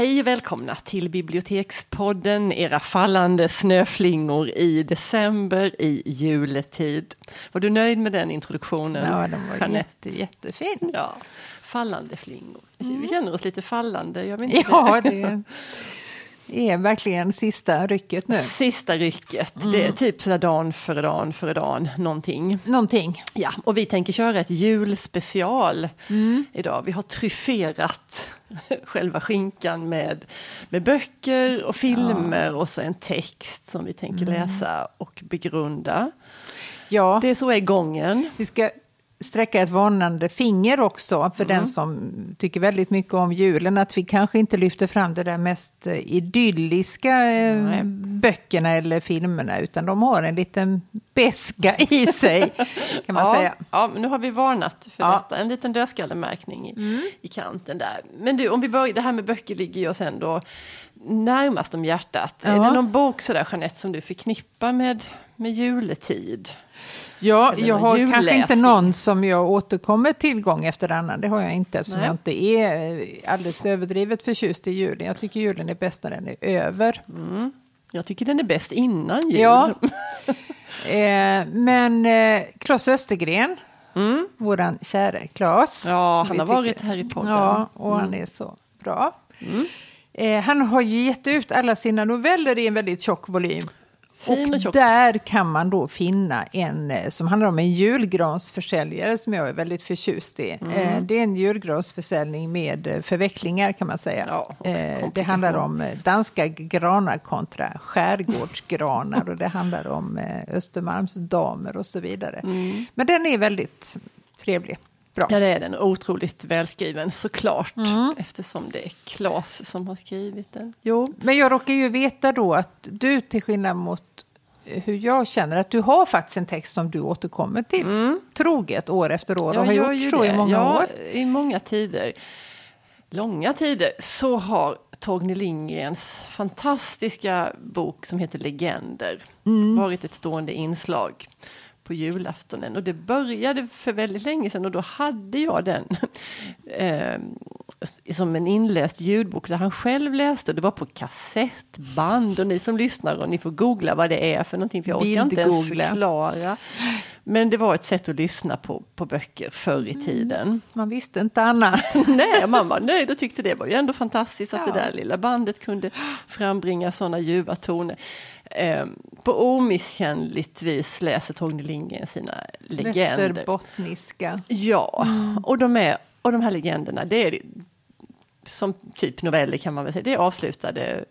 Hej och välkomna till Bibliotekspodden, era fallande snöflingor i december i juletid. Var du nöjd med den introduktionen? Ja, den var jätte, jättefin. Ja, fallande flingor. Vi känner oss lite fallande, gör vi inte Ja, det är verkligen sista rycket nu. Sista rycket, mm. det är typ sådär dan före dan före dan, någonting. Någonting. Ja, och vi tänker köra ett julspecial mm. idag. Vi har tryfferat själva skinkan med, med böcker och filmer ja. och så en text som vi tänker mm. läsa och begrunda. Ja. Det är så är gången. Vi ska sträcka ett varnande finger också för mm. den som tycker väldigt mycket om julen. Att vi kanske inte lyfter fram det där mest idylliska eh, böckerna eller filmerna utan de har en liten beska i sig kan man ja, säga. Ja, nu har vi varnat för ja. detta. En liten dödskallemärkning i, mm. i kanten där. Men du, om vi börjar, det här med böcker ligger ju oss ändå närmast om hjärtat. Ja. Är det någon bok sådär Jeanette som du förknippar med, med juletid? Ja, jag har julläsning. kanske inte någon som jag återkommer till gång efter annan. Det har jag inte eftersom Nej. jag inte är alldeles överdrivet förtjust i julen. Jag tycker julen är bäst när den är över. Mm. Jag tycker den är bäst innan jul. Ja. eh, men eh, Claes Östergren, mm. våran käre Claes. Ja, han har tycker, varit här i podden. Ja, och mm. han är så bra. Mm. Eh, han har ju gett ut alla sina noveller i en väldigt tjock volym. Fin och, och där kan man då finna en eh, som handlar om en julgransförsäljare som jag är väldigt förtjust i. Mm. Eh, det är en julgransförsäljning med eh, förvecklingar kan man säga. Ja, det handlar om danska granar kontra skärgårdsgranar och det handlar om Östermalmsdamer och så vidare. Mm. Men den är väldigt trevlig. Bra. Ja, det är den. Otroligt välskriven såklart. Mm. Eftersom det är Klas som har skrivit den. Jo. Men jag råkar ju veta då att du, till skillnad mot hur jag känner, att du har faktiskt en text som du återkommer till mm. troget år efter år och har gjort så i många ja, år. i många tider. Långa tider så har Torgny Lindgrens fantastiska bok som heter Legender mm. varit ett stående inslag på julaftonen. Och det började för väldigt länge sedan och då hade jag den eh, som en inläst ljudbok där han själv läste. Det var på kassettband och ni som lyssnar och ni får googla vad det är för någonting för jag orkar inte ens förklara. Men det var ett sätt att lyssna på, på böcker förr i mm. tiden. Mm, man visste inte annat. Nej, man var nöjd och tyckte det var ju ändå fantastiskt att ja. det där lilla bandet kunde frambringa sådana ljuva toner. Eh, på omisskännligt vis läser Torgny Lindgren sina legender. Västerbottniska. Ja, mm. och, de är, och de här legenderna, det är som typ noveller kan man väl säga, det är avslutade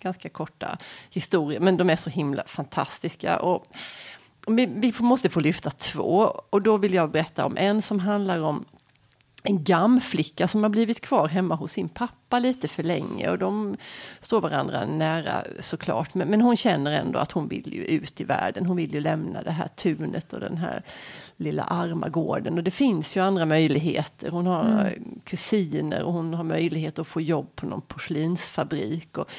ganska korta historier, men de är så himla fantastiska. Och vi, vi måste få lyfta två, och då vill jag berätta om en som handlar om en gamflicka som har blivit kvar hemma hos sin pappa lite för länge och de står varandra nära såklart. Men, men hon känner ändå att hon vill ju ut i världen. Hon vill ju lämna det här tunet och den här lilla arma gården. Och det finns ju andra möjligheter. Hon har mm. kusiner och hon har möjlighet att få jobb på någon porslinsfabrik. Och,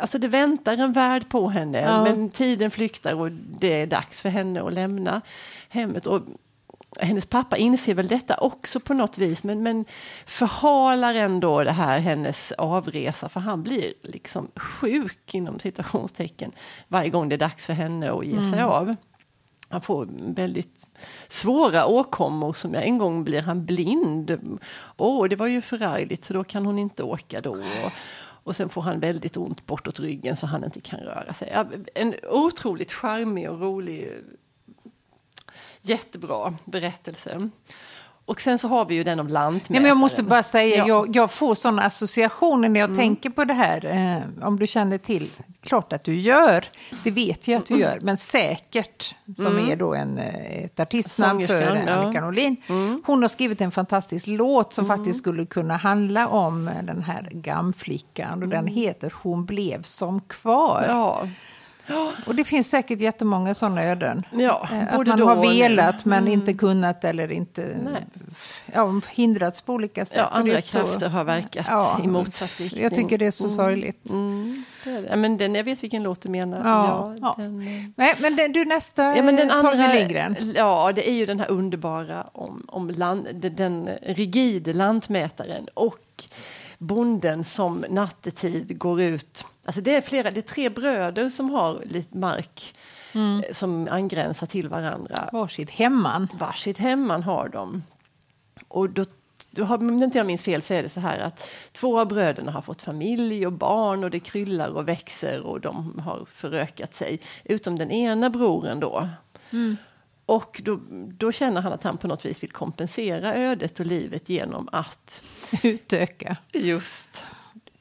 alltså det väntar en värld på henne ja. men tiden flyktar och det är dags för henne att lämna hemmet. Och hennes pappa inser väl detta också på något vis men, men förhalar ändå det här hennes avresa för han blir liksom sjuk inom citationstecken varje gång det är dags för henne att ge sig mm. av. Han får väldigt svåra åkommor som en gång blir han blind. Åh, oh, det var ju förargligt så då kan hon inte åka då. Och, och sen får han väldigt ont bortåt ryggen så han inte kan röra sig. En otroligt charmig och rolig Jättebra berättelse. Och sen så har vi ju den om lantmätaren. Ja, men jag måste bara säga, ja. jag, jag, får sådana associationer när jag mm. tänker på det här. Eh, om du känner till, klart att du gör, det vet jag att du gör, men säkert, som mm. är då en, eh, ett artistnamn för Annika ja. Norlin. Mm. Hon har skrivit en fantastisk låt som mm. faktiskt skulle kunna handla om den här gamflickan och den mm. heter Hon blev som kvar. Ja. Och det finns säkert jättemånga sådana öden. Ja, eh, att man har velat men mm. inte kunnat eller inte ja, hindrats på olika sätt. Ja, andra krafter har verkat ja, i motsatt riktning. Jag tycker det är så mm. sorgligt. Mm. Ja, men den, jag vet vilken låt du menar. Ja, ja, Den, eh, Nej, men den, du nästa, ja, men den andra, Lindgren. Ja, det är ju den här underbara om, om land, den rigide lantmätaren och bonden som nattetid går ut. Alltså det är flera, det är tre bröder som har lite mark mm. som angränsar till varandra. Varsitt hemman. Varsitt hemman har de. Och då du har, om inte jag minns fel så är det så här att två av bröderna har fått familj och barn och det kryllar och växer och de har förökat sig. Utom den ena broren då. Mm. Och då, då, känner han att han på något vis vill kompensera ödet och livet genom att utöka. Just.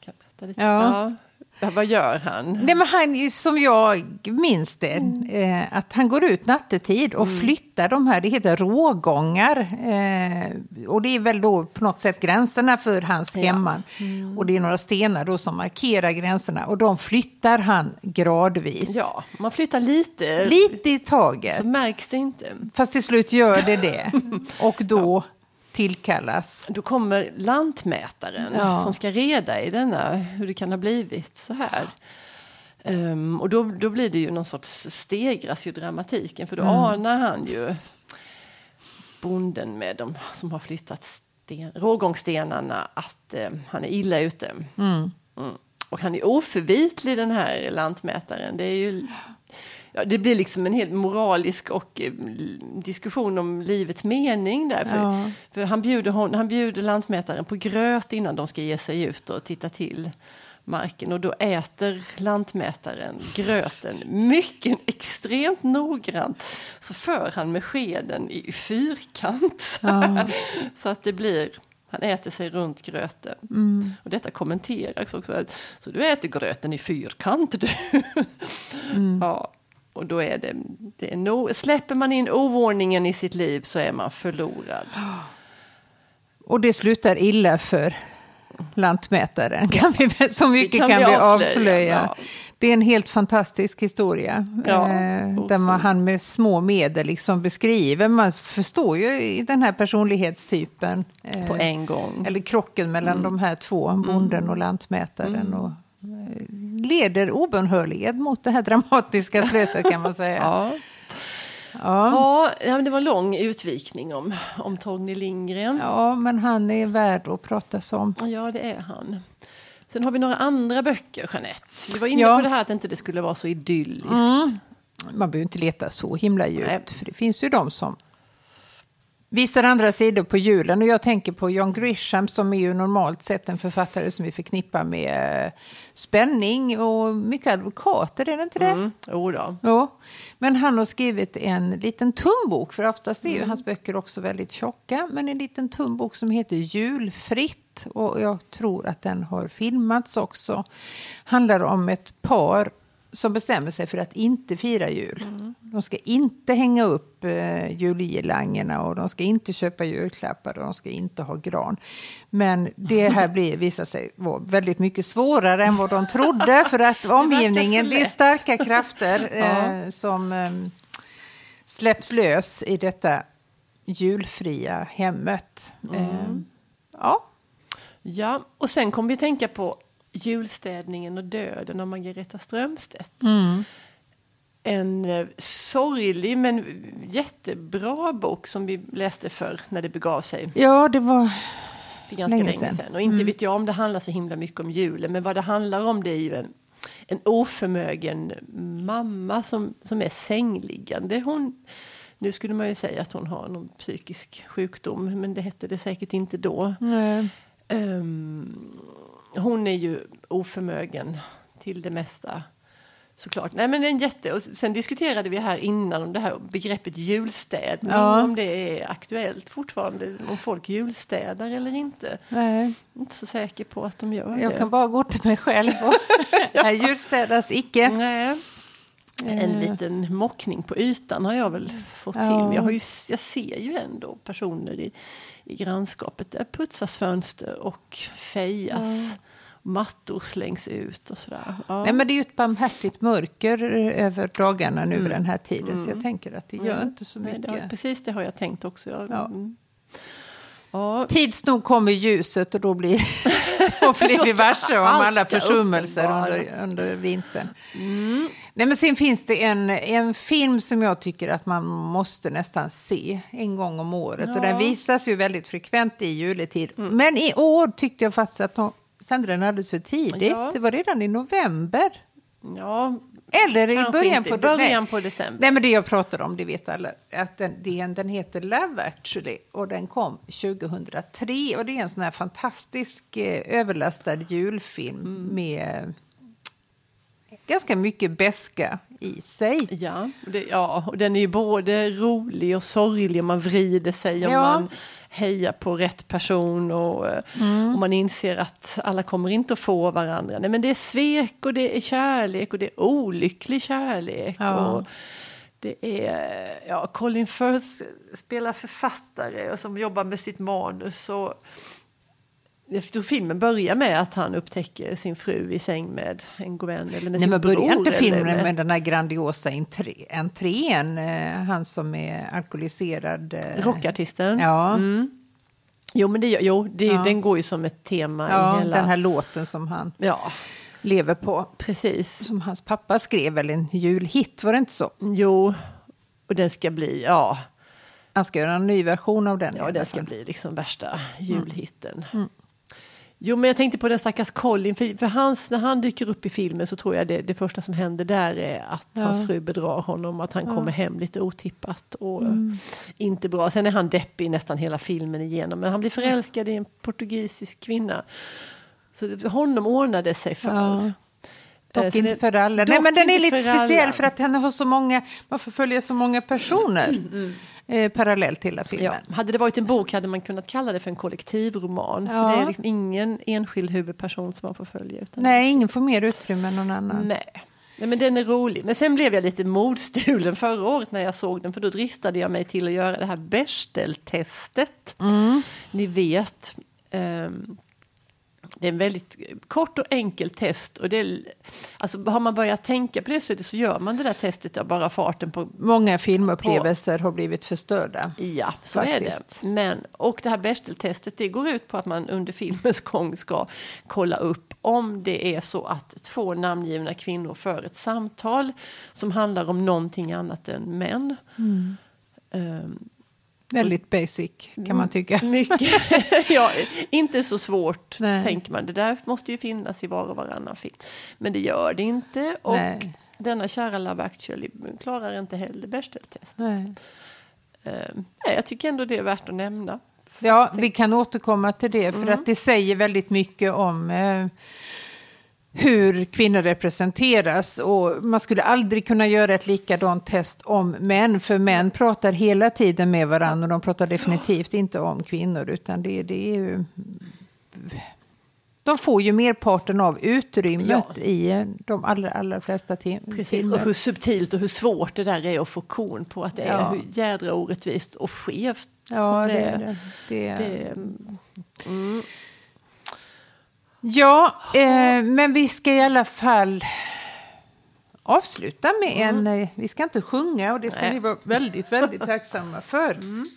Ja. ja. Ja, vad gör han? Nej, men han? Som jag minns det, mm. eh, att han går ut nattetid och mm. flyttar de här, det heter rågångar. Eh, och det är väl då på något sätt gränserna för hans ja. hemman. Mm. Och det är några stenar då som markerar gränserna och de flyttar han gradvis. Ja, man flyttar lite. Lite i taget. Så märks det inte. Fast till slut gör det det. och då... Ja tillkallas. Då kommer lantmätaren ja. som ska reda i denna, hur det kan ha blivit så här. Um, och då, då blir det ju någon sorts, stegras ju dramatiken för då mm. anar han ju bonden med de som har flyttat sten, rågångsstenarna att um, han är illa ute. Mm. Mm. Och han är oförvitlig den här lantmätaren. Det är ju ja, det blir liksom en helt moralisk och eh, diskussion om livets mening där. För, ja. för han, bjuder hon, han bjuder lantmätaren på gröt innan de ska ge sig ut och titta till marken och då äter lantmätaren gröten mycket extremt noggrant. Så för han med skeden i fyrkant ja. så att det blir han äter sig runt gröten. Mm. Och detta kommenteras också. Så du äter gröten i fyrkant du. Mm. Ja. Och då är det, det är no, släpper man in oordningen i sitt liv så är man förlorad. Och det slutar illa för lantmätaren, kan vi, så mycket kan, kan, vi avslöja. avslöja. Ja. Det är en helt fantastisk historia. Ja, eh, där man, han med små medel liksom beskriver, man förstår ju den här personlighetstypen. Eh, På en gång. Eller krocken mellan mm. de här två, bonden och mm. lantmätaren. Mm. Och, leder obönhörligen mot det här dramatiska slutet kan man säga. ja. Ja. ja, det var lång utvikning om, om Torgny Lindgren. Ja, men han är värd att pratas om. Ja, det är han. Sen har vi några andra böcker, Jeanette. Vi var inne ja. på det här att inte det skulle vara så idylliskt. Mm. Man behöver inte leta så himla djupt, för det finns ju de som visar andra sidor på julen. Och jag tänker på John Grisham som är ju normalt sett en författare som vi förknippar med eh, spänning och mycket advokater, är det inte det? Mm, jo då. Ja. Men han har skrivit en liten tumbok, för oftast är ju mm. hans böcker också väldigt tjocka, men en liten tumbok som heter Julfritt. Och jag tror att den har filmats också. Handlar om ett par som bestämmer sig för att inte fira jul. Mm. De ska inte hänga upp eh, julgirlangerna och de ska inte köpa julklappar och de ska inte ha gran. Men det här blir, visar sig vara väldigt mycket svårare än vad de trodde för att omgivningen, det är starka krafter eh, som eh, släpps lös i detta julfria hemmet. Mm. Eh, ja. Ja, och sen kommer vi tänka på Julstädningen och döden av Margareta Strömstedt. Mm. En eh, sorglig men jättebra bok som vi läste för när det begav sig. Ja, det var för ganska länge, länge sedan. Och inte mm. vet jag om det handlar så himla mycket om julen, men vad det handlar om det är ju en, en oförmögen mamma som, som är sängliggande. Hon, nu skulle man ju säga att hon har någon psykisk sjukdom, men det hette det säkert inte då. Um, hon är ju oförmögen till det mesta. Såklart. Nej, men en jätte... Och sen diskuterade vi här innan om det här begreppet julstädning. Ja. Om det är aktuellt fortfarande. Om folk julstädar eller inte. Nej. Jag är inte så säker på att de gör jag det. Kan bara gå till mig själv. Och ja. julstädas icke. Nej. En eh. liten mockning på ytan har jag väl fått ja. till. Men jag, har ju, jag ser ju ändå personer i, i grannskapet. Där putsas fönster och fejas. Ja. Mattor slängs ut och sådär. Ja. Nej, men det är ju ett barmhärtigt mörker över dagarna nu mm. den här tiden. Mm. Så jag mm. tänker att det gör mm. inte så mycket. Nej, har, precis det har jag tänkt också. Jag, ja. Mm. Ja. Tids nog kommer ljuset och då blir, då blir vi varse om alla försummelser under, under vintern. Mm. Nej, men sen finns det en, en film som jag tycker att man måste nästan se en gång om året. Ja. Och den visas ju väldigt frekvent i juletid. Mm. Men i år tyckte jag faktiskt att de sände den alldeles för tidigt. Ja. Det var redan i november. Ja, eller i början, på, början på december. Nej, men det jag pratar om, det vet alla, att den, den, heter Love actually och den kom 2003 och det är en sån här fantastisk eh, överlastad julfilm mm. med ganska mycket beska i sig. Ja, det, ja, och den är ju både rolig och sorglig och man vrider sig och ja. man hejar på rätt person och, mm. och, man inser att alla kommer inte att få varandra. Nej, men det är svek och det är kärlek och det är olycklig kärlek. Ja. Och det är, ja, Colin Firth spelar författare och som jobbar med sitt manus. Och, efter filmen börjar med att han upptäcker sin fru i säng med en god vän eller med Nej, sin men börjar inte filmen med... med den här grandiosa entrén? Eh, han som är alkoholiserad. Eh... Rockartisten? Ja. Mm. Jo, men det, jo, det, ja. den går ju som ett tema ja, i hela... den här låten som han ja. lever på. Precis. Som hans pappa skrev, eller en julhit, var det inte så? Jo, och den ska bli, ja... Han ska göra en ny version av den. Ja, den ska bli liksom värsta julhitten. Mm. Mm. Jo, men jag tänkte på den stackars Colin, för, för hans, när han dyker upp i filmen så tror jag det, det första som händer där är att ja. hans fru bedrar honom, att han ja. kommer hem lite otippat och mm. inte bra. Sen är han deppig nästan hela filmen igenom, men han blir förälskad i en portugisisk kvinna. Så honom ordnade sig för. Ja. Dock eh, inte för alla. Nej, men den är lite speciell alla. för att den har så många, man får följa så många personer. Mm, mm eh, parallellt till hela filmen. Ja. Hade det varit en bok hade man kunnat kalla det för en kollektivroman. Ja. För det är liksom ingen enskild huvudperson som man får följa. Utan Nej, ingen får mer utrymme än någon annan. Nej. Nej, men den är rolig. Men sen blev jag lite modstulen förra året när jag såg den. För då dristade jag mig till att göra det här Bechdel-testet. Mm. Ni vet. Um, det är en väldigt kort och enkelt test. Och det är, alltså har man börjat tänka på det sättet så gör man det där testet av bara farten på... Många filmupplevelser på, har blivit förstörda. Ja, så faktiskt. är det. Men, och det här Bechdel-testet det går ut på att man under filmens gång ska kolla upp om det är så att två namngivna kvinnor för ett samtal som handlar om någonting annat än män. Mm. Um, Väldigt basic kan man mm. tycka. Mycket. ja, inte så svårt Nej. tänker man. Det där måste ju finnas i var och varannan film. Men det gör det inte. Och Nej. denna kära Love actually klarar inte heller Bechdel-testet. Nej. Uh, jag tycker ändå det är värt att nämna. Ja, vi kan återkomma till det för mm. att det säger väldigt mycket om uh, hur kvinnor representeras. Och man skulle aldrig kunna göra ett likadant test om män, för män pratar hela tiden med varandra och de pratar definitivt inte om kvinnor, utan det, det är ju... De får ju merparten av utrymmet ja. i de allra, allra flesta Precis, filmer. och hur subtilt och hur svårt det där är att få kon på att det ja. är hur jädra orättvist och skevt. Ja, det, det, det, det mm. Ja, eh, men vi ska i alla fall avsluta med mm. en... Eh, vi ska inte sjunga och det ska Nej. ni vara väldigt, väldigt tacksamma för. Mm.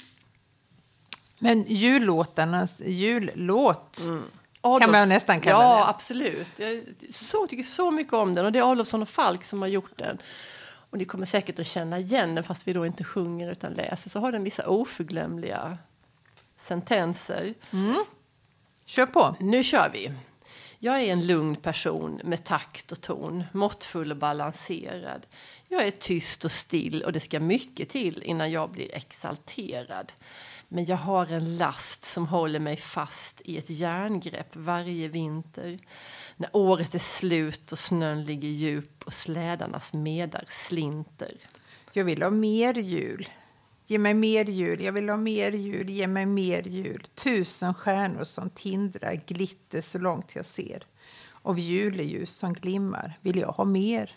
Men jullåtarnas jullåt. Mm. Kan man nästan kalla ja, det. absolut. Jag så, tycker så mycket om den och det är Adolfsson och Falk som har gjort den. Och ni kommer säkert att känna igen den fast vi då inte sjunger utan läser. Så har den vissa oförglömliga sentenser. Mm. Kör på. Nu kör vi. Jag är en lugn person med takt och ton, måttfull och balanserad. Jag är tyst och still och det ska mycket till innan jag blir exalterad. Men jag har en last som håller mig fast i ett järngrepp varje vinter. När året är slut och snön ligger djup och slädarnas medar slinter. Jag vill ha mer jul. Ge mig mer jul, jag vill ha mer jul, ge mig mer jul. Tusen stjärnor som tindrar, glitter så långt jag ser. Av juleljus som glimmar vill jag ha mer.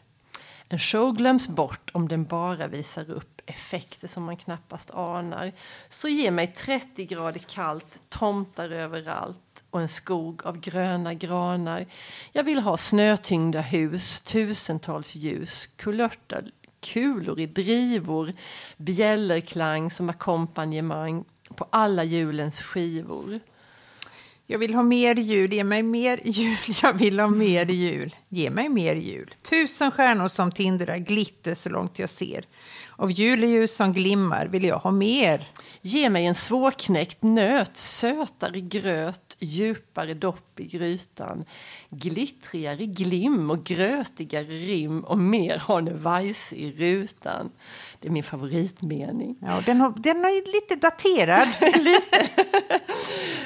En show glöms bort om den bara visar upp effekter som man knappast anar. Så ge mig 30 grader kallt, tomtar överallt och en skog av gröna granar. Jag vill ha snötyngda hus, tusentals ljus, kulörta kulor i drivor, bjällerklang som ackompanjemang på alla julens skivor. Jag vill ha mer jul, ge mig mer jul, jag vill ha mer jul, ge mig mer jul. Tusen stjärnor som tindrar, glitter så långt jag ser. Av juleljus som glimmar vill jag ha mer. Ge mig en svårknäckt nöt, sötare gröt, djupare dopp i grytan. Glittrigare glim och grötigare rim och mer Weise i rutan. Det är min favoritmening. Ja, den, har, den är lite daterad. lite.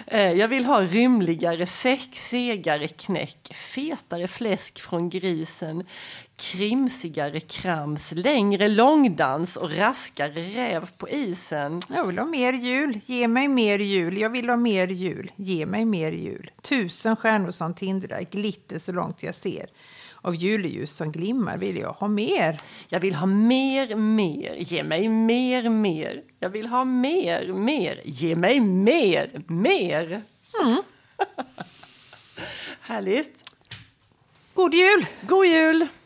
Eh, jag vill ha rymligare säck, segare knäck, fetare fläsk från grisen, krimsigare krams, längre långdans och raskare räv på isen. Jag vill ha mer jul, ge mig mer jul, jag vill ha mer jul, ge mig mer jul. Tusen stjärnor som tindrar, glitter så långt jag ser. Av juleljus som glimmar vill jag ha mer. Jag vill ha mer, mer, ge mig mer, mer. Jag vill ha mer, mer, ge mig mer, mer. Mm. Härligt. God jul! God jul!